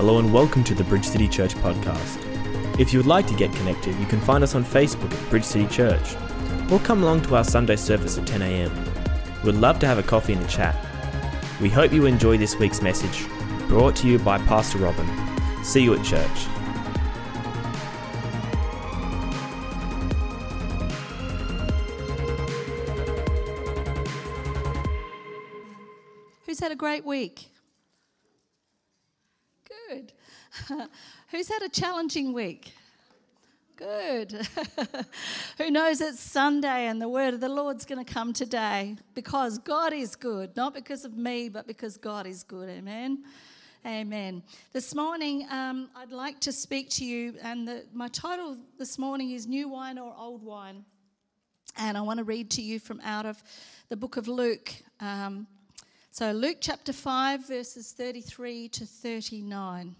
Hello and welcome to the Bridge City Church podcast. If you would like to get connected, you can find us on Facebook at Bridge City Church or come along to our Sunday service at 10 a.m. We'd love to have a coffee and a chat. We hope you enjoy this week's message, brought to you by Pastor Robin. See you at church. Who's had a great week? Good. Who's had a challenging week? Good. Who knows it's Sunday and the word of the Lord's going to come today because God is good, not because of me, but because God is good. Amen. Amen. This morning, um, I'd like to speak to you, and the, my title this morning is New Wine or Old Wine. And I want to read to you from out of the book of Luke. Um, so, Luke chapter 5, verses 33 to 39.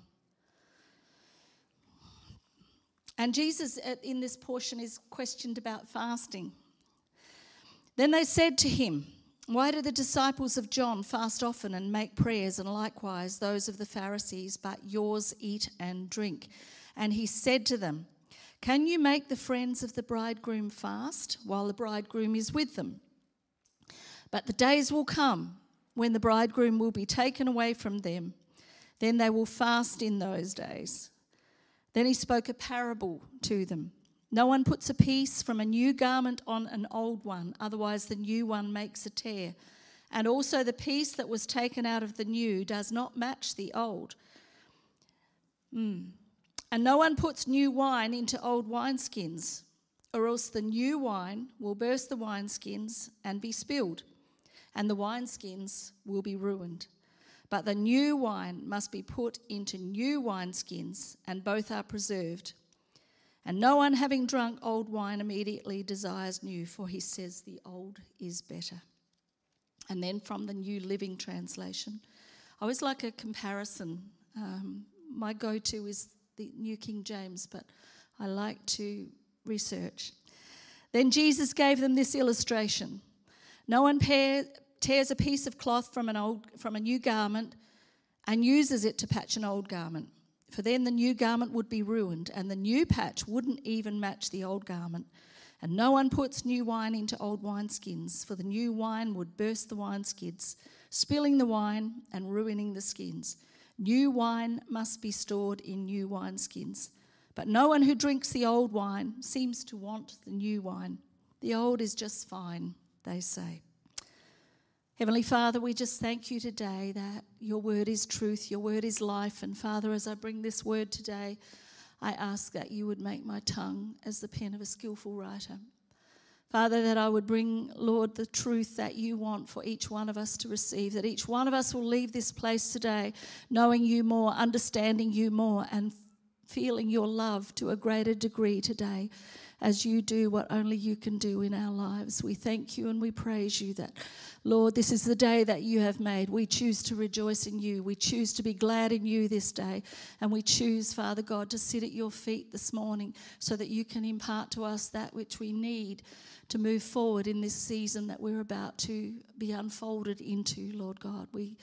And Jesus, uh, in this portion, is questioned about fasting. Then they said to him, Why do the disciples of John fast often and make prayers, and likewise those of the Pharisees, but yours eat and drink? And he said to them, Can you make the friends of the bridegroom fast while the bridegroom is with them? But the days will come when the bridegroom will be taken away from them. Then they will fast in those days. Then he spoke a parable to them. No one puts a piece from a new garment on an old one, otherwise, the new one makes a tear. And also, the piece that was taken out of the new does not match the old. Mm. And no one puts new wine into old wineskins, or else the new wine will burst the wineskins and be spilled, and the wineskins will be ruined. But the new wine must be put into new wineskins, and both are preserved. And no one having drunk old wine immediately desires new, for he says the old is better. And then from the New Living Translation, I always like a comparison. Um, my go to is the New King James, but I like to research. Then Jesus gave them this illustration No one pair, tears a piece of cloth from, an old, from a new garment and uses it to patch an old garment. For then the new garment would be ruined, and the new patch wouldn't even match the old garment. And no one puts new wine into old wineskins, for the new wine would burst the wineskins, spilling the wine and ruining the skins. New wine must be stored in new wineskins. But no one who drinks the old wine seems to want the new wine. The old is just fine, they say. Heavenly Father, we just thank you today that your word is truth, your word is life. And Father, as I bring this word today, I ask that you would make my tongue as the pen of a skillful writer. Father, that I would bring, Lord, the truth that you want for each one of us to receive, that each one of us will leave this place today knowing you more, understanding you more, and feeling your love to a greater degree today as you do what only you can do in our lives. We thank you and we praise you that, Lord, this is the day that you have made. We choose to rejoice in you. We choose to be glad in you this day. And we choose, Father God, to sit at your feet this morning so that you can impart to us that which we need to move forward in this season that we're about to be unfolded into, Lord God. We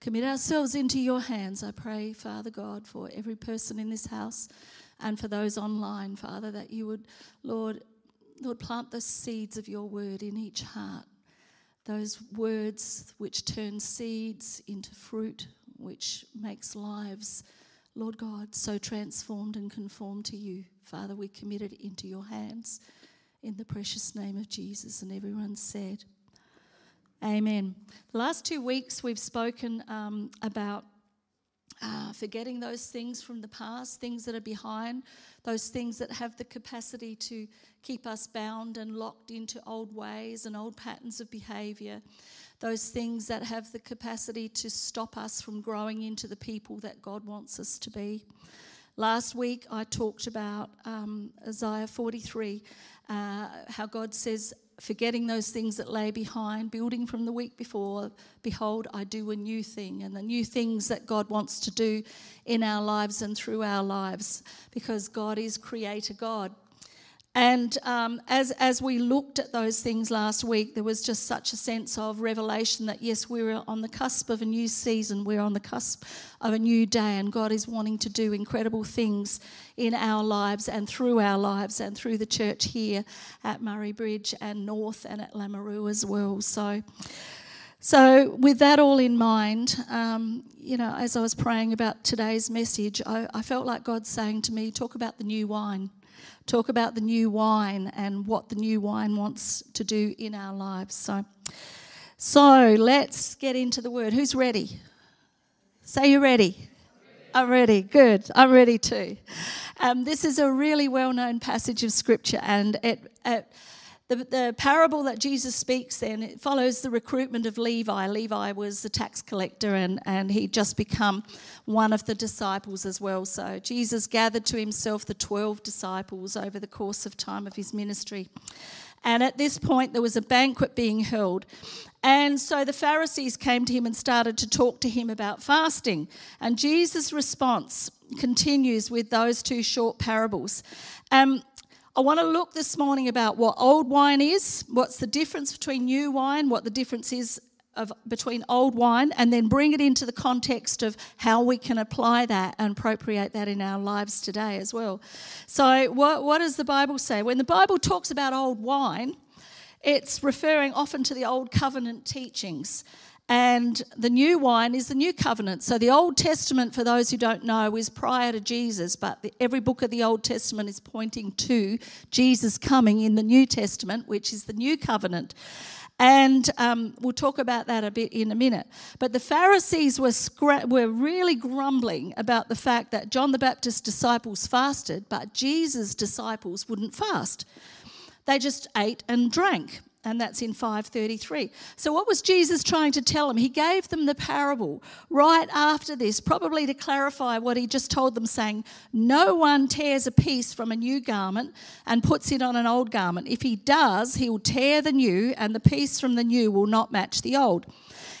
commit ourselves into your hands. I pray, Father God, for every person in this house and for those online, Father, that you would, Lord, Lord, plant the seeds of your word in each heart. Those words which turn seeds into fruit, which makes lives, Lord God, so transformed and conformed to you. Father, we commit it into your hands in the precious name of Jesus. And everyone said, Amen. The last two weeks we've spoken um, about uh, forgetting those things from the past, things that are behind, those things that have the capacity to keep us bound and locked into old ways and old patterns of behavior, those things that have the capacity to stop us from growing into the people that God wants us to be. Last week I talked about um, Isaiah 43, uh, how God says, forgetting those things that lay behind, building from the week before, behold, I do a new thing, and the new things that God wants to do in our lives and through our lives, because God is Creator God. And um, as, as we looked at those things last week, there was just such a sense of revelation that yes, we're on the cusp of a new season, we're on the cusp of a new day, and God is wanting to do incredible things in our lives and through our lives and through the church here at Murray Bridge and North and at Lameroo as well. So, so, with that all in mind, um, you know, as I was praying about today's message, I, I felt like God saying to me, talk about the new wine talk about the new wine and what the new wine wants to do in our lives. So, so let's get into the word. Who's ready? Say you're ready. I'm ready. Good. I'm ready too. Um, this is a really well known passage of scripture, and it, it the, the parable that Jesus speaks then, it follows the recruitment of Levi. Levi was a tax collector and, and he'd just become one of the disciples as well. So Jesus gathered to himself the 12 disciples over the course of time of his ministry. And at this point, there was a banquet being held. And so the Pharisees came to him and started to talk to him about fasting. And Jesus' response continues with those two short parables. Um, I want to look this morning about what old wine is, what's the difference between new wine, what the difference is of, between old wine, and then bring it into the context of how we can apply that and appropriate that in our lives today as well. So, what, what does the Bible say? When the Bible talks about old wine, it's referring often to the old covenant teachings. And the new wine is the new covenant. So the Old Testament, for those who don't know, is prior to Jesus, but the, every book of the Old Testament is pointing to Jesus coming in the New Testament, which is the new covenant. And um, we'll talk about that a bit in a minute. But the Pharisees were, scra- were really grumbling about the fact that John the Baptist's disciples fasted, but Jesus' disciples wouldn't fast. They just ate and drank and that's in 533. So, what was Jesus trying to tell them? He gave them the parable right after this, probably to clarify what he just told them, saying, No one tears a piece from a new garment and puts it on an old garment. If he does, he will tear the new, and the piece from the new will not match the old.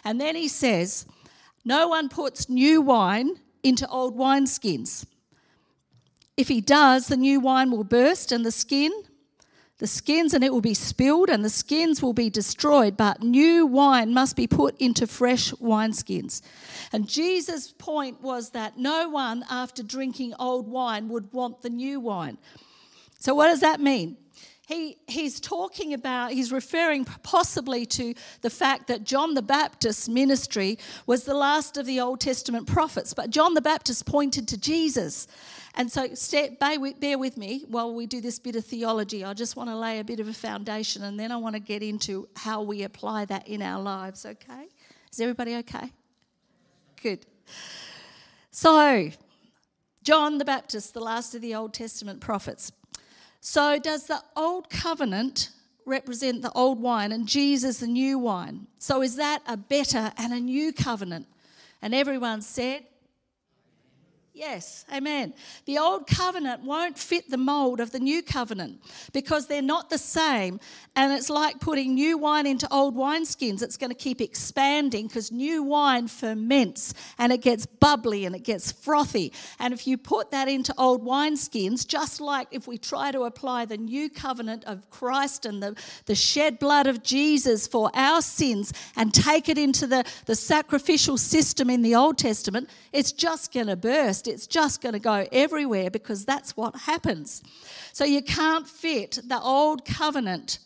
And then he says, No one puts new wine into old wineskins. If he does, the new wine will burst and the skin the skins and it will be spilled and the skins will be destroyed, but new wine must be put into fresh wineskins. And Jesus' point was that no one, after drinking old wine, would want the new wine. So, what does that mean? He, he's talking about, he's referring possibly to the fact that John the Baptist's ministry was the last of the Old Testament prophets, but John the Baptist pointed to Jesus. And so, bear with me while we do this bit of theology. I just want to lay a bit of a foundation and then I want to get into how we apply that in our lives, okay? Is everybody okay? Good. So, John the Baptist, the last of the Old Testament prophets. So, does the Old Covenant represent the old wine and Jesus the new wine? So, is that a better and a new covenant? And everyone said, Yes, amen. The old covenant won't fit the mold of the new covenant because they're not the same. And it's like putting new wine into old wineskins. It's going to keep expanding because new wine ferments and it gets bubbly and it gets frothy. And if you put that into old wineskins, just like if we try to apply the new covenant of Christ and the, the shed blood of Jesus for our sins and take it into the, the sacrificial system in the Old Testament, it's just going to burst it's just going to go everywhere because that's what happens. So you can't fit the old covenant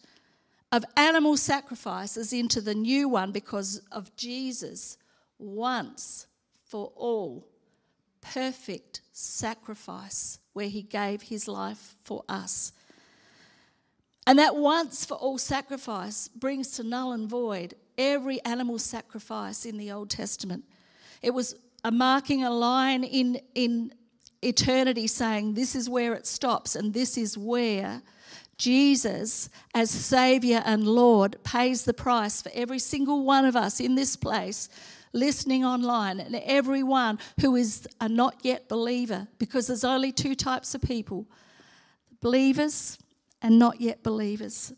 of animal sacrifices into the new one because of Jesus once for all perfect sacrifice where he gave his life for us. And that once for all sacrifice brings to null and void every animal sacrifice in the Old Testament. It was are marking a line in, in eternity saying this is where it stops and this is where Jesus, as Saviour and Lord, pays the price for every single one of us in this place, listening online, and everyone who is a not yet believer, because there's only two types of people believers and not yet believers.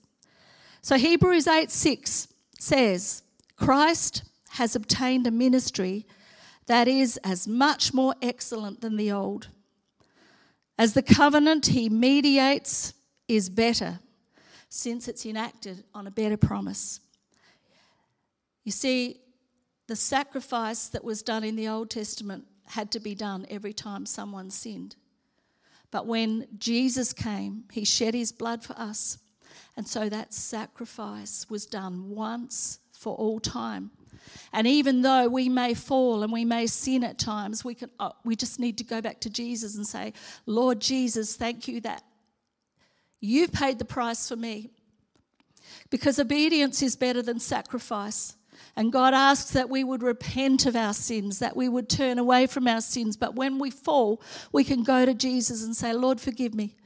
So Hebrews 8 6 says, Christ has obtained a ministry that is as much more excellent than the old. As the covenant he mediates is better since it's enacted on a better promise. You see, the sacrifice that was done in the Old Testament had to be done every time someone sinned. But when Jesus came, he shed his blood for us. And so that sacrifice was done once for all time. And even though we may fall and we may sin at times, we, can, uh, we just need to go back to Jesus and say, Lord Jesus, thank you that you've paid the price for me. Because obedience is better than sacrifice. And God asks that we would repent of our sins, that we would turn away from our sins. But when we fall, we can go to Jesus and say, Lord, forgive me.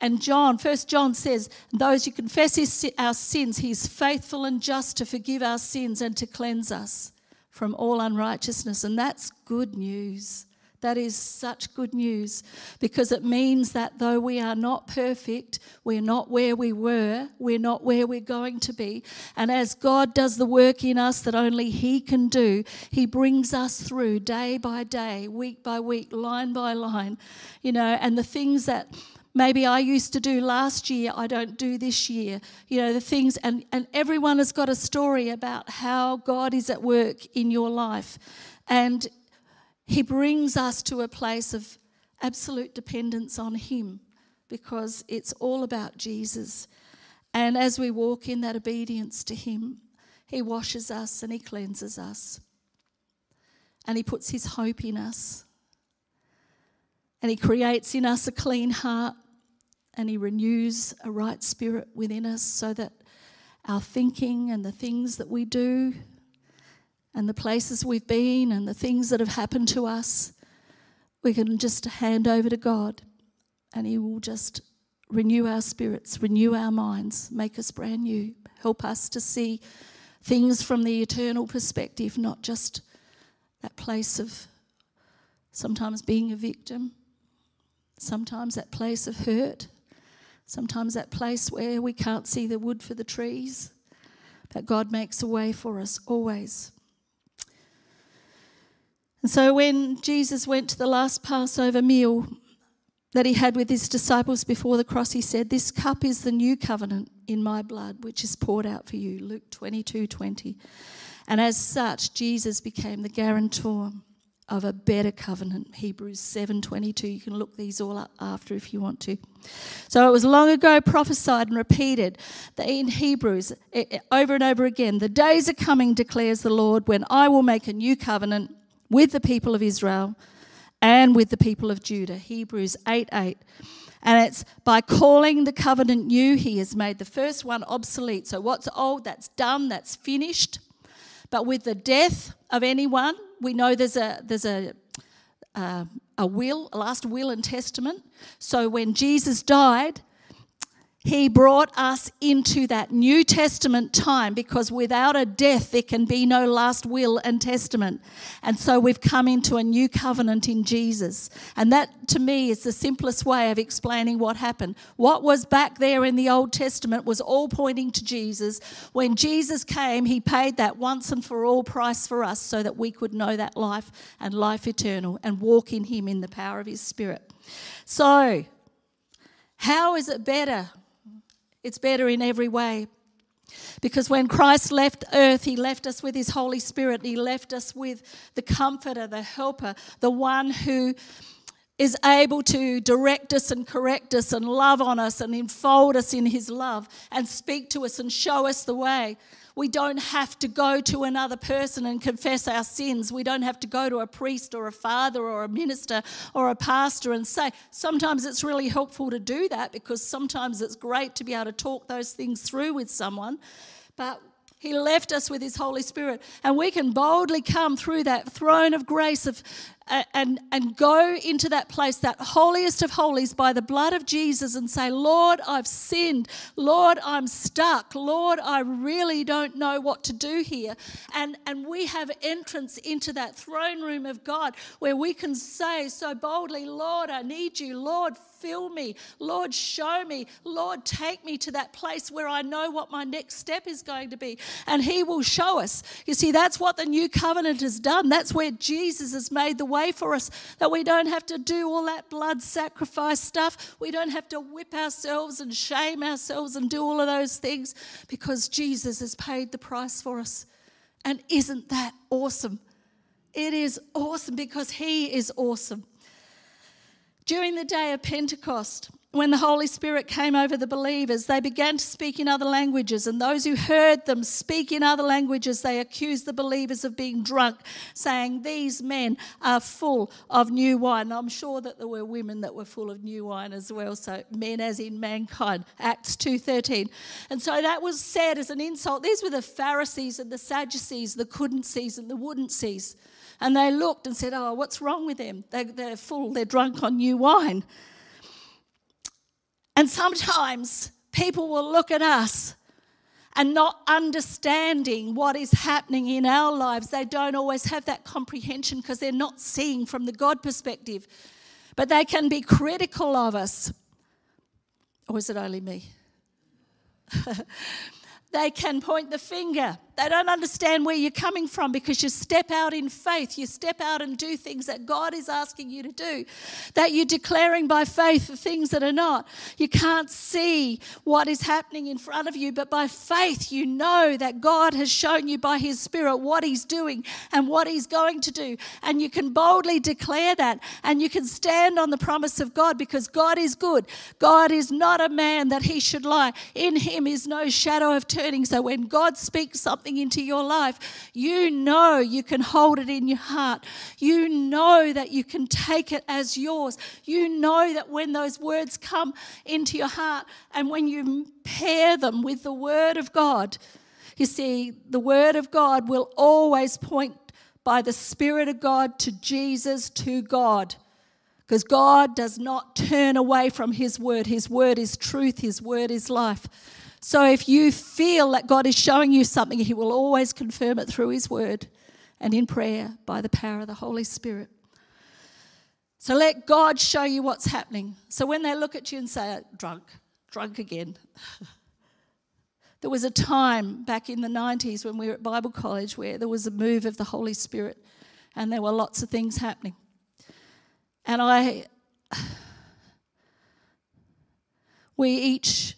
And John, First John says, those who confess our sins, he's faithful and just to forgive our sins and to cleanse us from all unrighteousness. And that's good news. That is such good news because it means that though we are not perfect, we're not where we were, we're not where we're going to be. And as God does the work in us that only He can do, He brings us through day by day, week by week, line by line, you know, and the things that maybe I used to do last year, I don't do this year. You know, the things, and, and everyone has got a story about how God is at work in your life. And He brings us to a place of absolute dependence on Him because it's all about Jesus. And as we walk in that obedience to Him, He washes us and He cleanses us. And He puts His hope in us. And He creates in us a clean heart and He renews a right spirit within us so that our thinking and the things that we do and the places we've been and the things that have happened to us, we can just hand over to God and He will just renew our spirits, renew our minds, make us brand new, help us to see things from the eternal perspective, not just that place of sometimes being a victim, sometimes that place of hurt, Sometimes that place where we can't see the wood for the trees, but God makes a way for us always. And so when Jesus went to the last Passover meal that he had with his disciples before the cross, he said, This cup is the new covenant in my blood, which is poured out for you. Luke 22 20. And as such, Jesus became the guarantor of a better covenant hebrews 7.22 you can look these all up after if you want to. So it was long ago prophesied and repeated that in hebrews eh, eh, over and over again the days are coming declares the lord when i will make a new covenant with the people of israel and with the people of judah. Hebrews 8 8 and it's by calling the covenant new he has made the first one obsolete. So what's old that's done that's finished. But with the death of anyone we know there's a there's a uh, a will, a last will and testament. So when Jesus died, he brought us into that New Testament time because without a death, there can be no last will and testament. And so we've come into a new covenant in Jesus. And that, to me, is the simplest way of explaining what happened. What was back there in the Old Testament was all pointing to Jesus. When Jesus came, he paid that once and for all price for us so that we could know that life and life eternal and walk in him in the power of his Spirit. So, how is it better it's better in every way. Because when Christ left earth, he left us with his Holy Spirit. He left us with the comforter, the helper, the one who is able to direct us and correct us and love on us and enfold us in his love and speak to us and show us the way. We don't have to go to another person and confess our sins. We don't have to go to a priest or a father or a minister or a pastor and say. Sometimes it's really helpful to do that because sometimes it's great to be able to talk those things through with someone. But he left us with His Holy Spirit, and we can boldly come through that throne of grace of and, and go into that place, that holiest of holies, by the blood of Jesus and say, Lord, I've sinned. Lord, I'm stuck. Lord, I really don't know what to do here. And, and we have entrance into that throne room of God where we can say so boldly, Lord, I need you. Lord, fill me. Lord, show me. Lord, take me to that place where I know what my next step is going to be. And He will show us. You see, that's what the new covenant has done. That's where Jesus has made the way for us, that we don't have to do all that blood sacrifice stuff. We don't have to whip ourselves and shame ourselves and do all of those things because Jesus has paid the price for us. And isn't that awesome? It is awesome because He is awesome. During the day of Pentecost, when the Holy Spirit came over the believers, they began to speak in other languages, and those who heard them speak in other languages, they accused the believers of being drunk, saying, These men are full of new wine. I'm sure that there were women that were full of new wine as well, so men as in mankind. Acts 2.13. And so that was said as an insult. These were the Pharisees and the Sadducees, the couldn't sees and the wouldn't sees. And they looked and said, Oh, what's wrong with them? They, they're full, they're drunk on new wine. And sometimes people will look at us and not understanding what is happening in our lives. They don't always have that comprehension because they're not seeing from the God perspective. But they can be critical of us. Or is it only me? they can point the finger they don't understand where you're coming from because you step out in faith. You step out and do things that God is asking you to do, that you're declaring by faith the things that are not. You can't see what is happening in front of you, but by faith, you know that God has shown you by His Spirit what He's doing and what He's going to do. And you can boldly declare that and you can stand on the promise of God because God is good. God is not a man that He should lie. In Him is no shadow of turning. So when God speaks something, something into your life, you know you can hold it in your heart. You know that you can take it as yours. You know that when those words come into your heart and when you pair them with the Word of God, you see, the Word of God will always point by the Spirit of God to Jesus, to God. Because God does not turn away from His Word. His Word is truth, His Word is life. So if you feel that God is showing you something, He will always confirm it through His word and in prayer by the power of the Holy Spirit. So let God show you what's happening. So when they look at you and say, drunk, drunk again. there was a time back in the 90s when we were at Bible college where there was a move of the Holy Spirit and there were lots of things happening. And I, we each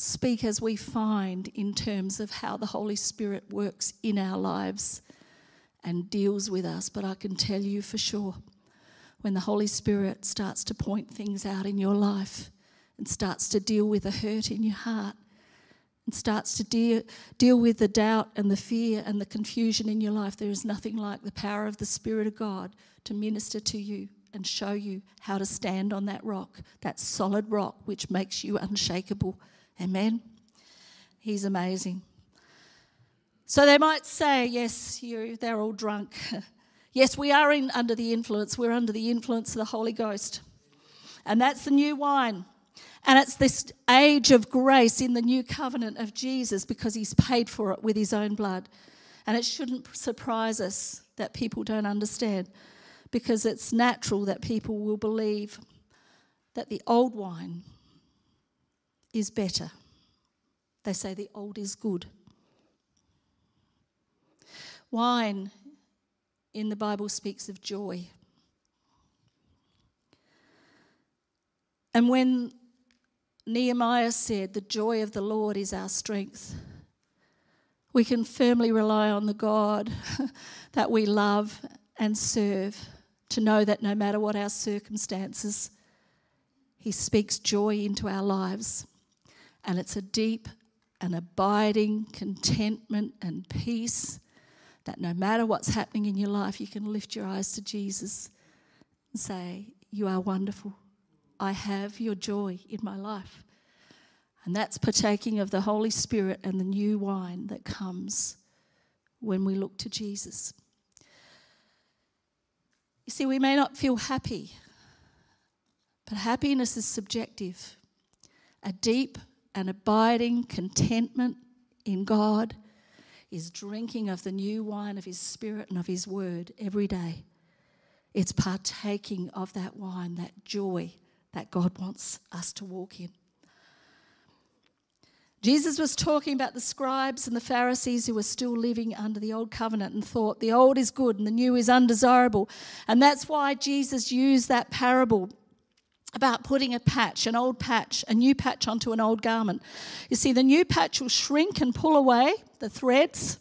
speak as we find in terms of how the Holy Spirit works in our lives and deals with us. But I can tell you for sure when the Holy Spirit starts to point things out in your life and starts to deal with the hurt in your heart and starts to deal, deal with the doubt and the fear and the confusion in your life, there is nothing like the power of the Spirit of God to minister to you and show you how to stand on that rock, that solid rock which makes you unshakable Amen. He's amazing. So they might say, yes, you, they're all drunk. yes, we are in, under the influence. We're under the influence of the Holy Ghost. And that's the new wine. And it's this age of grace in the new covenant of Jesus because he's paid for it with his own blood. And it shouldn't surprise us that people don't understand because it's natural that people will believe that the old wine is better. They say the old is good. Wine in the Bible speaks of joy. And when Nehemiah said, The joy of the Lord is our strength, we can firmly rely on the God that we love and serve to know that no matter what our circumstances, He speaks joy into our lives. And it's a deep and abiding contentment and peace that no matter what's happening in your life, you can lift your eyes to Jesus and say, You are wonderful. I have your joy in my life. And that's partaking of the Holy Spirit and the new wine that comes when we look to Jesus. You see, we may not feel happy, but happiness is subjective. A deep and abiding contentment in God is drinking of the new wine of His Spirit and of His Word every day. It's partaking of that wine, that joy that God wants us to walk in. Jesus was talking about the scribes and the Pharisees who were still living under the old covenant and thought the old is good and the new is undesirable. And that's why Jesus used that parable about putting a patch, an old patch, a new patch onto an old garment. You see, the new patch will shrink and pull away the threads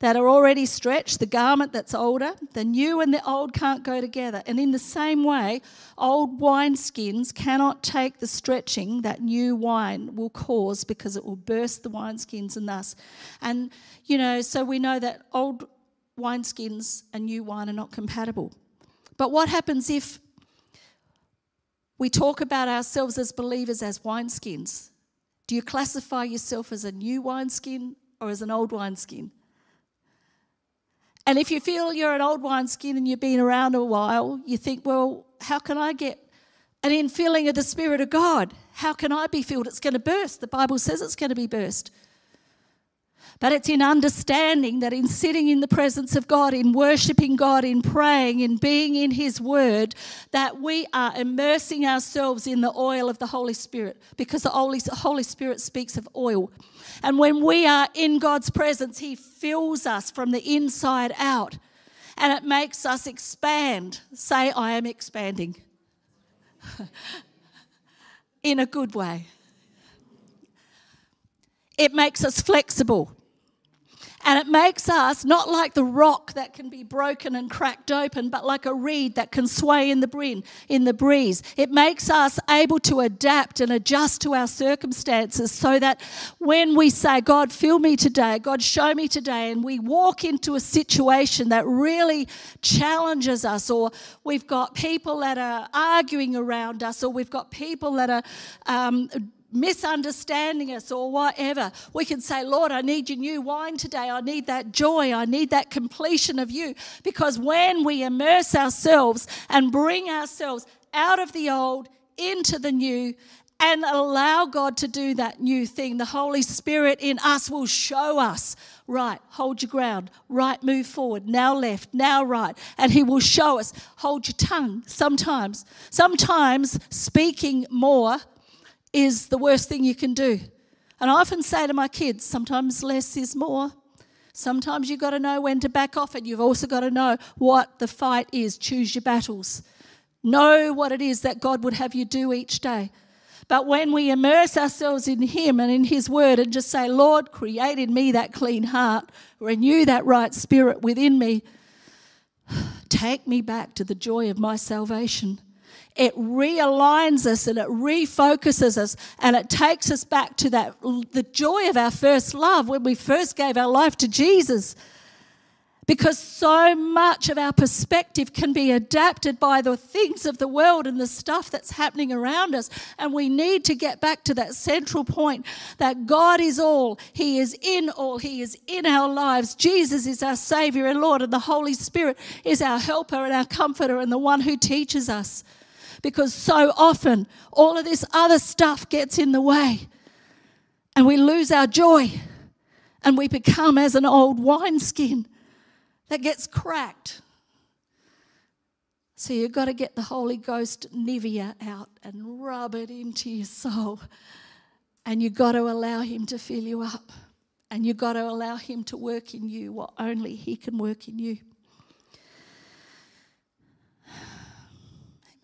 that are already stretched, the garment that's older, the new and the old can't go together. And in the same way, old wineskins cannot take the stretching that new wine will cause because it will burst the wineskins and thus. And, you know, so we know that old wineskins and new wine are not compatible. But what happens if we talk about ourselves as believers as wineskins? Do you classify yourself as a new wineskin or as an old wineskin? And if you feel you're an old wineskin and you've been around a while, you think, well, how can I get an infilling of the Spirit of God? How can I be filled? It's going to burst. The Bible says it's going to be burst. But it's in understanding that in sitting in the presence of God, in worshiping God, in praying, in being in His Word, that we are immersing ourselves in the oil of the Holy Spirit because the Holy, Spirit speaks of oil. And when we are in God's presence, He fills us from the inside out and it makes us expand. Say, I am expanding in a good way. It makes us flexible. And it makes us not like the rock that can be broken and cracked open, but like a reed that can sway in the breeze. In the breeze, it makes us able to adapt and adjust to our circumstances, so that when we say, "God, fill me today," "God, show me today," and we walk into a situation that really challenges us, or we've got people that are arguing around us, or we've got people that are um, misunderstanding us or whatever, we can say, Lord, I need your new wine today. I need that joy. I need that completion of you. Because when we immerse ourselves and bring ourselves out of the old into the new, and allow God to do that new thing. The Holy Spirit in us will show us, right, hold your ground, right, move forward, now left, now right. And He will show us, hold your tongue sometimes. Sometimes speaking more is the worst thing you can do. And I often say to my kids, sometimes less is more. Sometimes you've got to know when to back off, and you've also got to know what the fight is. Choose your battles. Know what it is that God would have you do each day. But when we immerse ourselves in Him and in His Word and just say, Lord, create in me that clean heart, renew that right spirit within me, take me back to the joy of my salvation it realigns us and it refocuses us and it takes us back to that the joy of our first love when we first gave our life to Jesus. Because so much of our perspective can be adapted by the things of the world and the stuff that's happening around us. And we need to get back to that central point that God is all, He is in all, He is in our lives. Jesus is our Savior and Lord, and the Holy Spirit is our helper and our comforter and the one who teaches us because so often all of this other stuff gets in the way and we lose our joy and we become as an old wineskin that gets cracked. So you've got to get the Holy Ghost Nivea out and rub it into your soul. And you've got to allow Him to fill you up. And you've got to allow Him to work in you what only He can work in you.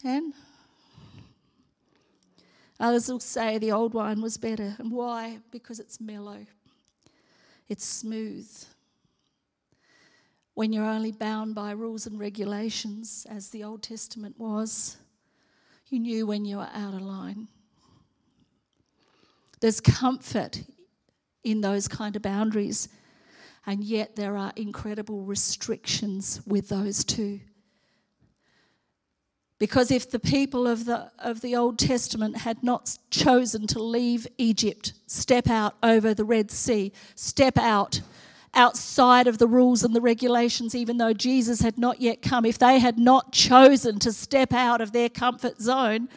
Amen. Others will say the old wine was better. And why? Because it's mellow, it's smooth. When you're only bound by rules and regulations, as the Old Testament was, you knew when you were out of line. There's comfort in those kind of boundaries, and yet there are incredible restrictions with those too. Because if the people of the, of the Old Testament had not chosen to leave Egypt, step out over the Red Sea, step out outside of the rules and the regulations, even though Jesus had not yet come, if they had not chosen to step out of their comfort zone,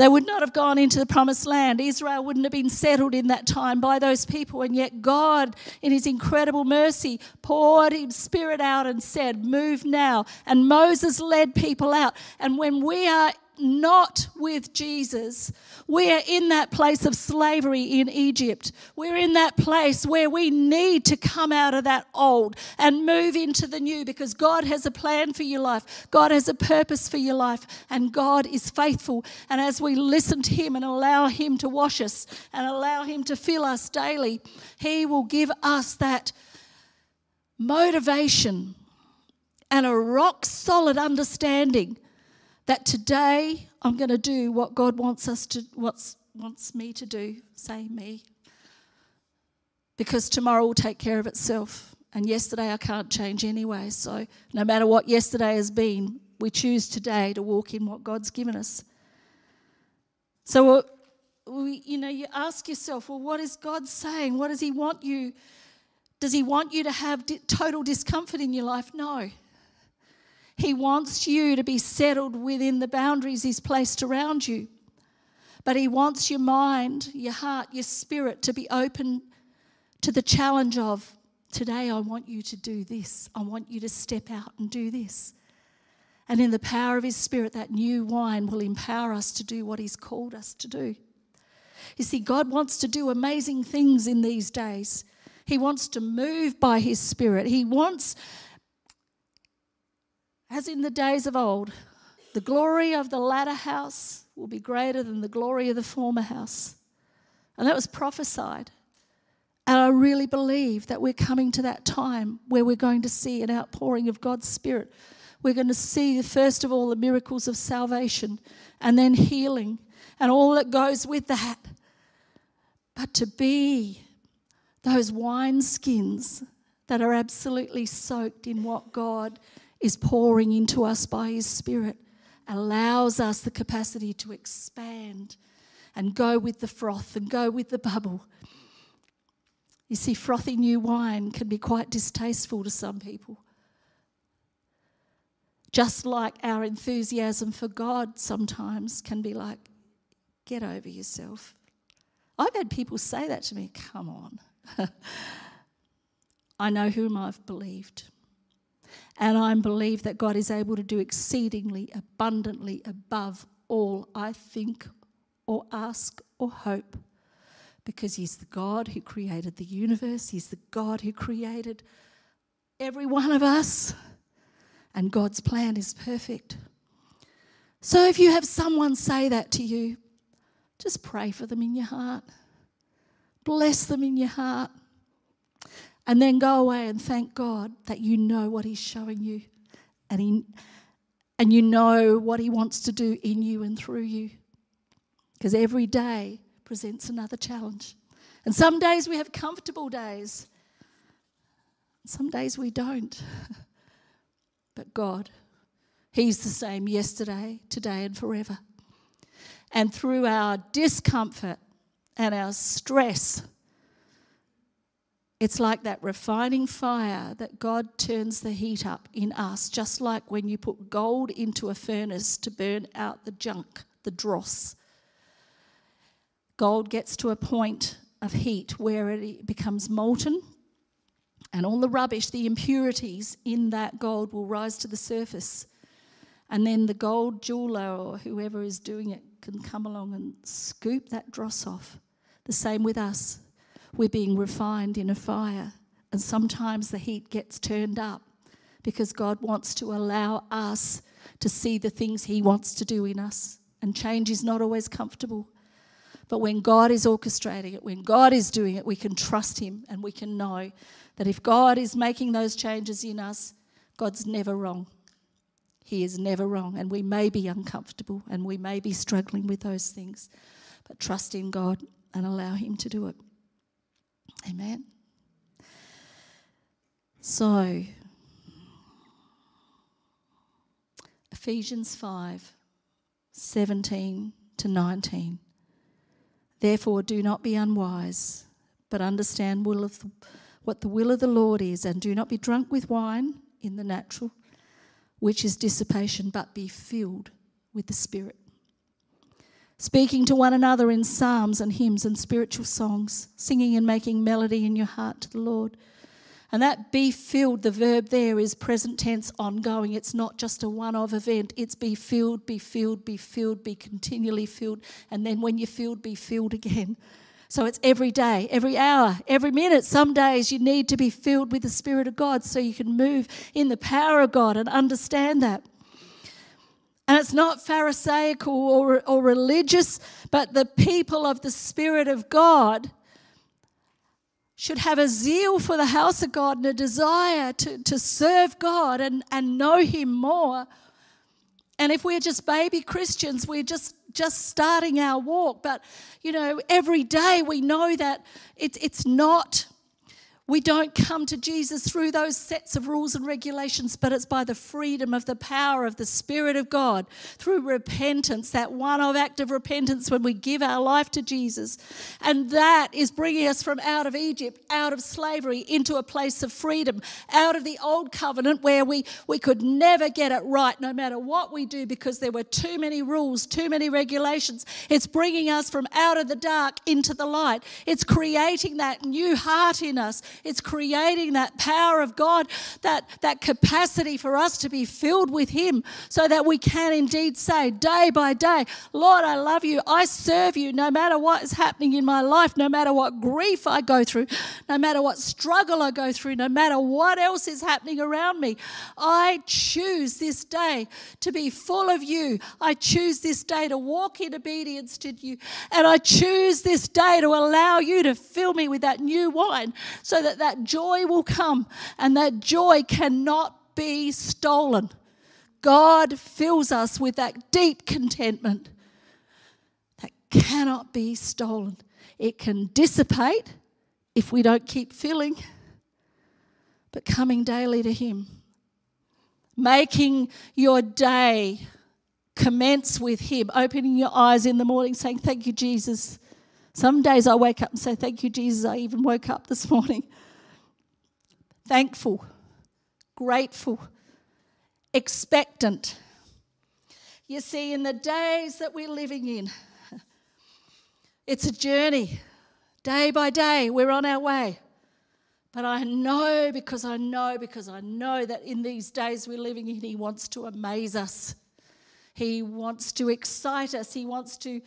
they would not have gone into the promised land. Israel wouldn't have been settled in that time by those people. And yet, God, in His incredible mercy, poured His Spirit out and said, Move now. And Moses led people out. And when we are not with Jesus, we're in that place of slavery in Egypt. We're in that place where we need to come out of that old and move into the new because God has a plan for your life. God has a purpose for your life, and God is faithful. And as we listen to Him and allow Him to wash us and allow Him to fill us daily, He will give us that motivation and a rock solid understanding that today I'm going to do what God wants us to wants wants me to do, say me. Because tomorrow will take care of itself. And yesterday I can't change anyway. So no matter what yesterday has been, we choose today to walk in what God's given us. So uh, we, you know, you ask yourself, well, what is God saying? What does He want you? Does He want you to have total discomfort in your life? No. He wants you to be settled within the boundaries He's placed around you. But He wants your mind, your heart, your spirit to be open to the challenge of today, I want you to do this. I want you to step out and do this. And in the power of His Spirit, that new wine will empower us to do what He's called us to do. You see, God wants to do amazing things in these days. He wants to move by His Spirit. He wants as in the days of old, the glory of the latter house will be greater than the glory of the former house. And that was prophesied. And I really believe that we're coming to that time where we're going to see an outpouring of God's Spirit. We're going to see, first of all, the miracles of salvation and then healing and all that goes with that. But to be those wineskins that are absolutely soaked in what God is pouring into us by His Spirit allows us the capacity to expand and go with the froth and go with the bubble. You see, frothy new wine can be quite distasteful to some people. Just like our enthusiasm for God sometimes can be like, get over yourself. I've had people say that to me, come on. I know whom I've believed. And I believe that God is able to do exceedingly abundantly above all I think or ask or hope because He's the God who created the universe, He's the God who created every one of us, and God's plan is perfect. So if you have someone say that to you, just pray for them in your heart. Bless them in your heart. And then go away and thank God that you know what He's showing you and, he, and you know what He wants to do in you and through you. Because every day presents another challenge. And some days we have comfortable days, some days we don't. but God, He's the same yesterday, today, and forever. And through our discomfort and our stress, it's like that refining fire that God turns the heat up in us, just like when you put gold into a furnace to burn out the junk, the dross. Gold gets to a point of heat where it becomes molten, and all the rubbish, the impurities in that gold will rise to the surface. And then the gold jeweler or whoever is doing it can come along and scoop that dross off. The same with us we're being refined in a fire. And sometimes the heat gets turned up because God wants to allow us to see the things He wants to do in us. And change is not always comfortable. But when God is orchestrating it, when God is doing it, we can trust Him and we can know that if God is making those changes in us, God's never wrong. He is never wrong. And we may be uncomfortable and we may be struggling with those things, but trust in God and allow Him to do it. Amen. So, Ephesians 5 17 to 19. Therefore, do not be unwise, but understand will of the, what the will of the Lord is, and do not be drunk with wine in the natural, which is dissipation, but be filled with the Spirit speaking to one another in psalms and hymns and spiritual songs, singing and making melody in your heart to the Lord, And that be filled, the verb there is present tense, ongoing. It's not just a one off event. It's be filled, be filled, be filled, be continually filled. And then when you're filled, be filled again. So it's every day, every hour, every minute. Some days you need to be filled with the Spirit of God so you can move in the power of God and understand that. And it's not Pharisaical or, or religious, but the people of the Spirit of God should have a zeal for the house of God and a desire to, to serve God and, and know Him more. And if we're just baby Christians, we're just just starting our walk. But you know, every day we know that it's it's not we don't come to Jesus through those sets of rules and regulations, but it's by the freedom of the power of the Spirit of God through repentance, that one of act of repentance when we give our life to Jesus. And that is bringing us from out of Egypt, out of slavery, into a place of freedom, out of the old covenant where we, we could never get it right no matter what we do because there were too many rules, too many regulations. It's bringing us from out of the dark into the light. It's creating that new heart in us. It's creating that power of God, that, that capacity for us to be filled with Him so that we can indeed say day by day, Lord, I love you. I serve you no matter what is happening in my life, no matter what grief I go through, no matter what struggle I go through, no matter what else is happening around me. I choose this day to be full of you. I choose this day to walk in obedience to you. And I choose this day to allow you to fill me with that new wine so that that that joy will come and that joy cannot be stolen. God fills us with that deep contentment that cannot be stolen. It can dissipate if we don't keep filling, but coming daily to Him. Making your day commence with Him, opening your eyes in the morning, saying, Thank you, Jesus. Some days I wake up and say, Thank you, Jesus. I even woke up this morning thankful, grateful, expectant. You see, in the days that we're living in, it's a journey. Day by day, we're on our way. But I know because I know because I know that in these days we're living in, He wants to amaze us. He wants to excite us. He wants to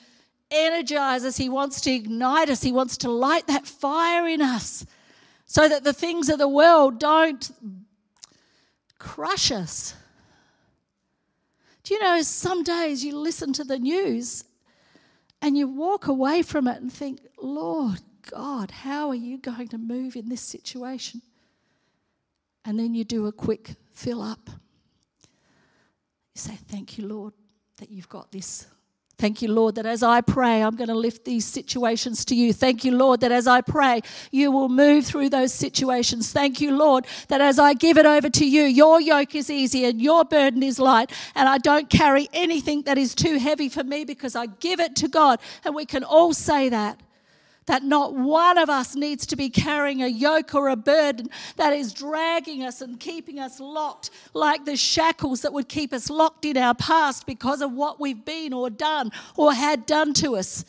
energize us. He wants to ignite us. He wants to light that fire in us so that the things of the world don't crush us. Do you know, some days you listen to the news and you walk away from it and think, Lord God, how are you going to move in this situation? And then you do a quick fill up. You say, Thank you, Lord, that you've got this Thank you, Lord, that as I pray, I'm going to lift these situations to you. Thank you, Lord, that as I pray, you will move through those situations. Thank you, Lord, that as I give it over to you, your yoke is easy and your burden is light, and I don't carry anything that is too heavy for me because I give it to God. And we can all say that that not one of us needs to be carrying a yoke or a burden that is dragging us and keeping us locked, like the shackles that would keep us locked in our past because of what we've been or done or had done to us.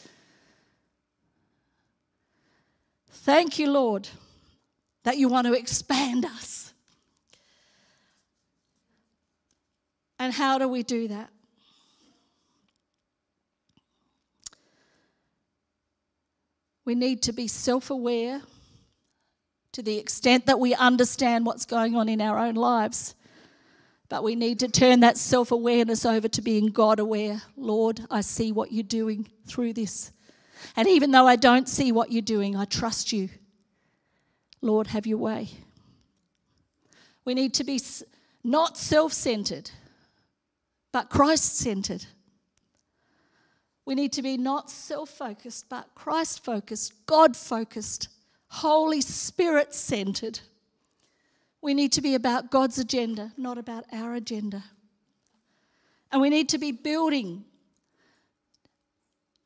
Thank you, Lord, that you want to expand us. And how do we do that? We need to be self aware to the extent that we understand what's going on in our own lives. But we need to turn that self awareness over to being God aware. Lord, I see what you're doing through this. And even though I don't see what you're doing, I trust you. Lord, have your way. We need to be not self centered, but Christ centered. We need to be not self focused, but Christ focused, God focused, Holy Spirit centered. We need to be about God's agenda, not about our agenda. And we need to be building,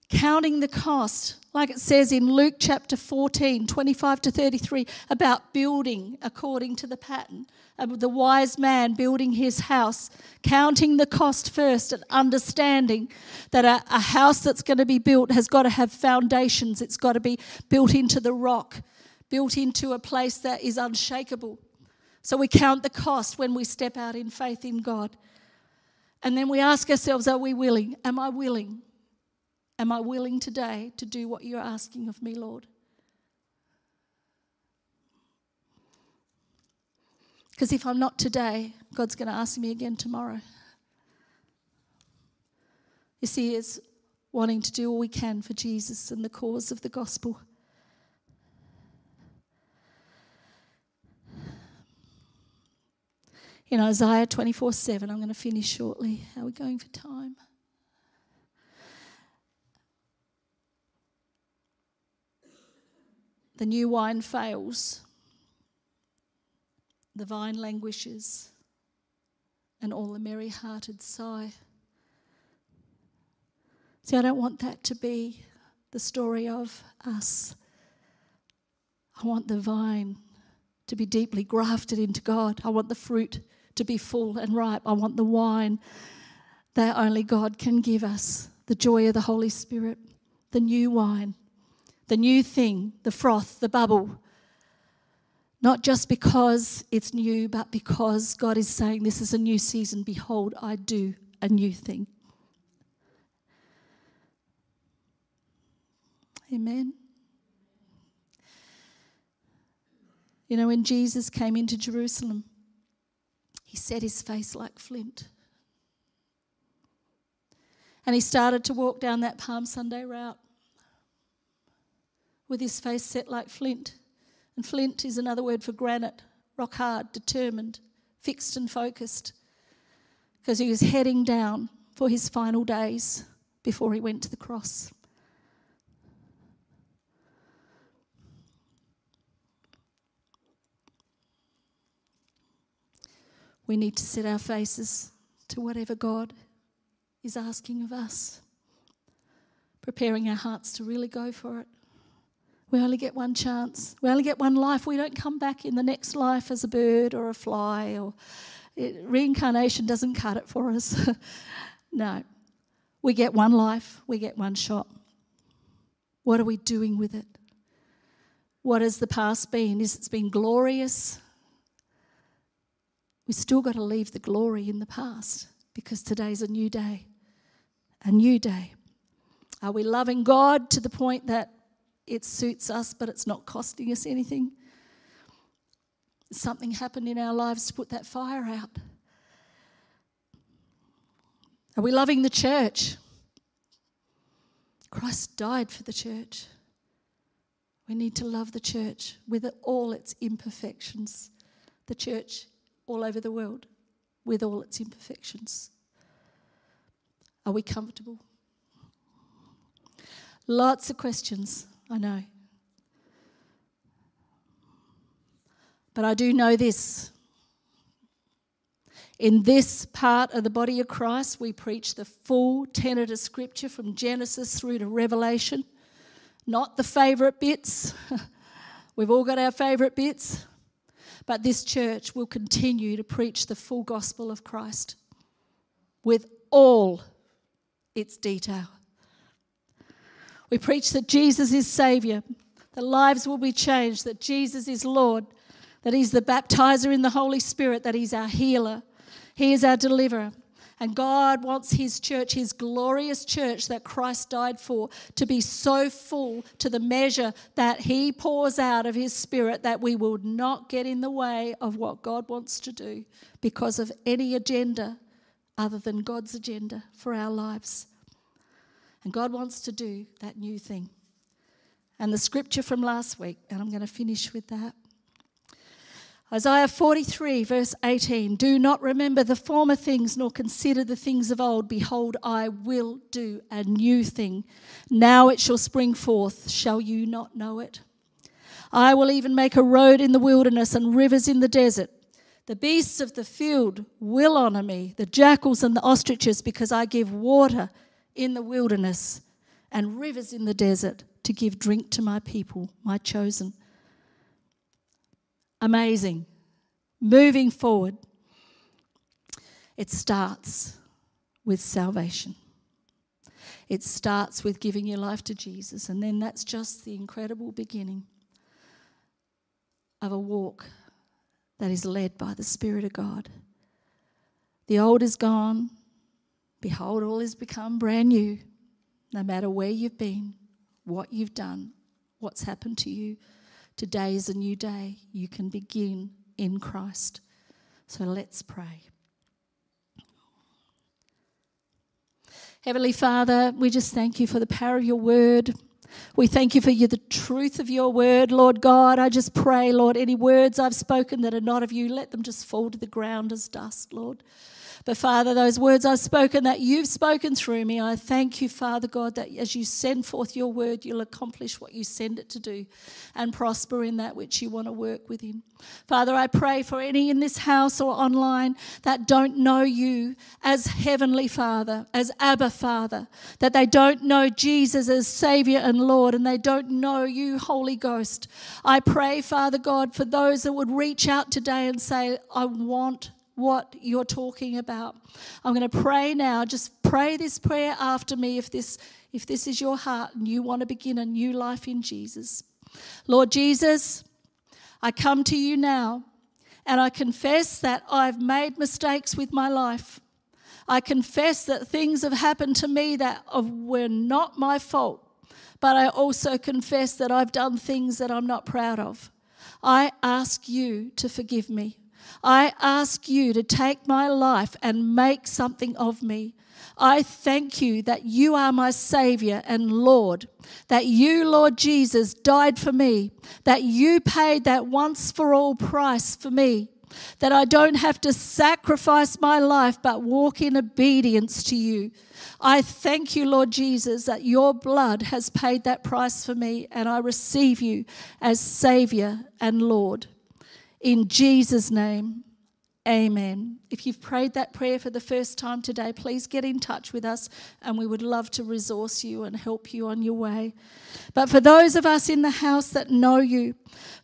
counting the cost, like it says in Luke chapter 14, 25 to 33, about building according to the pattern the wise man building his house, counting the cost first and understanding that a, a house that's going to be built has got to have foundations, it's got to be built into the rock, built into a place that is unshakable. So we count the cost when we step out in faith in God. And then we ask ourselves, are we willing? Am I willing? Am I willing today to do what you're asking of me, Lord? Because if I'm not today, God's going to ask me again tomorrow. You see, it's wanting to do all we can for Jesus and the cause of the gospel. In Isaiah 24 7, I'm going to finish shortly. How are we going for time? The new wine fails, the vine languishes, and all the merry hearted sigh. See, I don't want that to be the story of us. I want the vine to be deeply grafted into God. I want the fruit to be full and ripe. I want the wine that only God can give us the joy of the Holy Spirit, the new wine, the new thing, the froth, the bubble. Not just because it's new, but because God is saying, This is a new season. Behold, I do a new thing. Amen. You know, when Jesus came into Jerusalem, he set his face like flint. And he started to walk down that Palm Sunday route with his face set like flint. And flint is another word for granite, rock hard, determined, fixed and focused, because he was heading down for his final days before he went to the cross. We need to set our faces to whatever God is asking of us, preparing our hearts to really go for it. We only get one chance. We only get one life. We don't come back in the next life as a bird or a fly or it, reincarnation doesn't cut it for us. no. We get one life, we get one shot. What are we doing with it? What has the past been? Is it's been glorious? We've still got to leave the glory in the past because today's a new day. A new day. Are we loving God to the point that it suits us but it's not costing us anything? Something happened in our lives to put that fire out. Are we loving the church? Christ died for the church. We need to love the church with all its imperfections. The church all over the world with all its imperfections. Are we comfortable? Lots of questions, I know. But I do know this. In this part of the body of Christ, we preach the full tenet of Scripture from Genesis through to Revelation, not the favourite bits. We've all got our favourite bits. But this church will continue to preach the full gospel of Christ with all its detail. We preach that Jesus is Savior, that lives will be changed, that Jesus is Lord, that He's the baptizer in the Holy Spirit, that He's our healer, He is our deliverer, and God wants His church, His glorious church that Christ died for, to be so full to the measure that He pours out of His Spirit that we will not get in the way of what God wants to do because of any agenda other than God's agenda for our lives. And God wants to do that new thing. And the scripture from last week, and I'm going to finish with that. Isaiah 43, verse 18 Do not remember the former things, nor consider the things of old. Behold, I will do a new thing. Now it shall spring forth. Shall you not know it? I will even make a road in the wilderness and rivers in the desert. The beasts of the field will honor me, the jackals and the ostriches, because I give water in the wilderness and rivers in the desert to give drink to my people, my chosen amazing. Moving forward, it starts with salvation. It starts with giving your life to Jesus, and then that's just the incredible beginning of a walk that is led by the Spirit of God. The old is gone. Behold, all has become brand new. No matter where you've been, what you've done, what's happened to you, today is a new day. You can begin in Christ. So let's pray. Heavenly Father, we just thank you for the power of your word. We thank you for you, the truth of your word, Lord God. I just pray, Lord, any words I've spoken that are not of you, let them just fall to the ground as dust, Lord. But Father, those words I've spoken that you've spoken through me, I thank you, Father God, that as you send forth your word, you'll accomplish what you send it to do and prosper in that which you want to work within. Father, I pray for any in this house or online that don't know you as Heavenly Father, as Abba Father, that they don't know Jesus as Savior and Lord, and they don't know you, Holy Ghost. I pray, Father God, for those that would reach out today and say, I want what you're talking about. I'm going to pray now. Just pray this prayer after me if this if this is your heart and you want to begin a new life in Jesus. Lord Jesus, I come to you now and I confess that I've made mistakes with my life. I confess that things have happened to me that were not my fault, but I also confess that I've done things that I'm not proud of. I ask you to forgive me. I ask you to take my life and make something of me. I thank you that you are my Savior and Lord, that you, Lord Jesus, died for me, that you paid that once for all price for me, that I don't have to sacrifice my life but walk in obedience to you. I thank you, Lord Jesus, that your blood has paid that price for me, and I receive you as Savior and Lord. In Jesus' name, amen. If you've prayed that prayer for the first time today, please get in touch with us and we would love to resource you and help you on your way. But for those of us in the house that know you,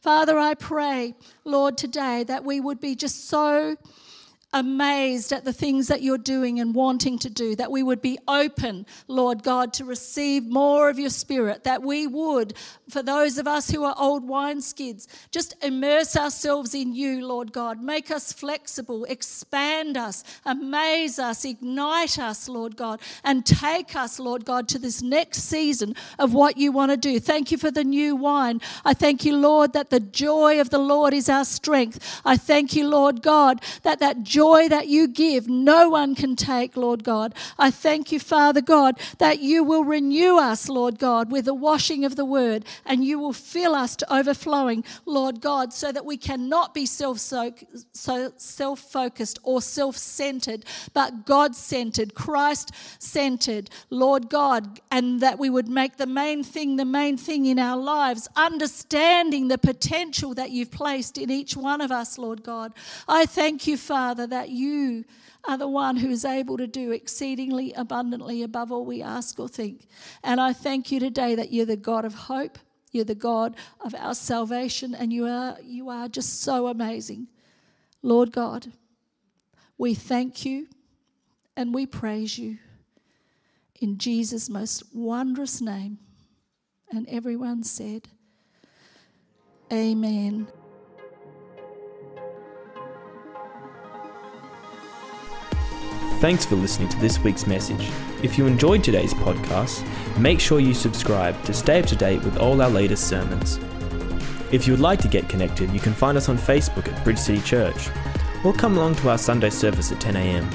Father, I pray, Lord, today that we would be just so amazed at the things that you're doing and wanting to do, that we would be open, Lord God, to receive more of your spirit, that we would, for those of us who are old wineskins, just immerse ourselves in you, Lord God. Make us flexible, expand us, amaze us, ignite us, Lord God, and take us, Lord God, to this next season of what you want to do. Thank you for the new wine. I thank you, Lord, that the joy of the Lord is our strength. I thank you, Lord God, that that joy joy that you give, no one can take, Lord God. I thank you, Father God, that you will renew us, Lord God, with the washing of the word, and you will fill us to overflowing, Lord God, so that we cannot be self self focused or self centered, but God centered, Christ centered, Lord God, and that we would make the main thing the main thing in our lives, understanding the potential that you've placed in each one of us, Lord God. I thank you, Father, that you are the one who is able to do exceedingly abundantly above all we ask or think. And I thank you today that you're the God of hope, you're the God of our salvation, and you are, you are just so amazing. Lord God, we thank you and we praise you in Jesus' most wondrous name. And everyone said, Amen. Thanks for listening to this week's message. If you enjoyed today's podcast, make sure you subscribe to stay up to date with all our latest sermons. If you would like to get connected, you can find us on Facebook at Bridge City Church or come along to our Sunday service at 10am.